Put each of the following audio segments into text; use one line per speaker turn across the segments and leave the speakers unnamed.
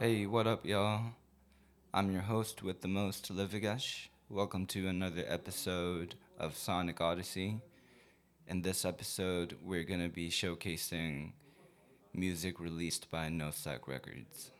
Hey, what up, y'all? I'm your host with the most, Livigesh. Welcome to another episode of Sonic Odyssey. In this episode, we're going to be showcasing music released by No Records.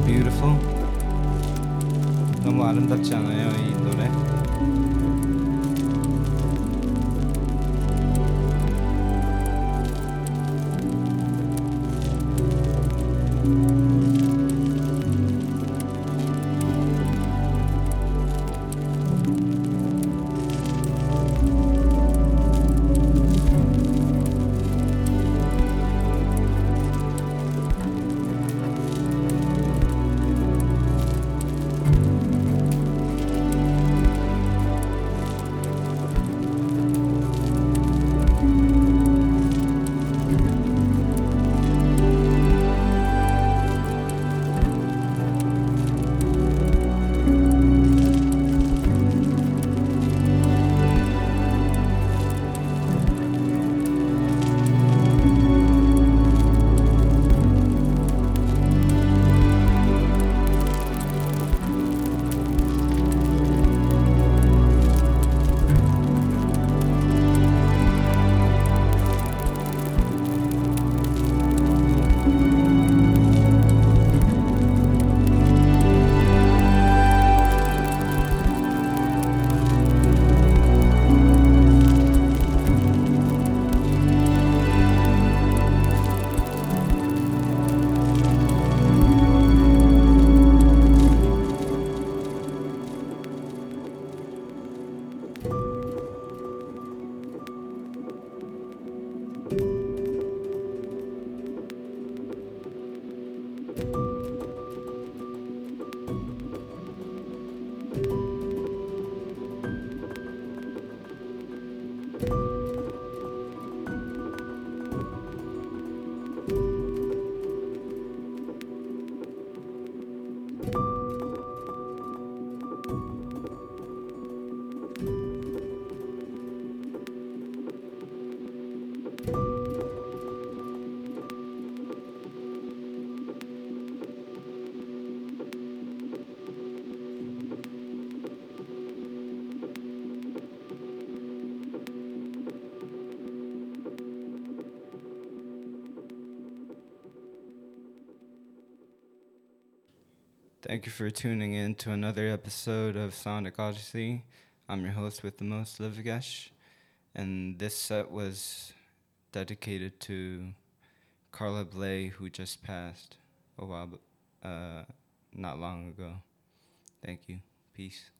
Beautiful. 너무 da Thank you for tuning in to another episode of Sonic Odyssey. I'm your host with the most, Livigesh, and this set was dedicated to Carla Bley, who just passed a while, uh, not long ago. Thank you. Peace.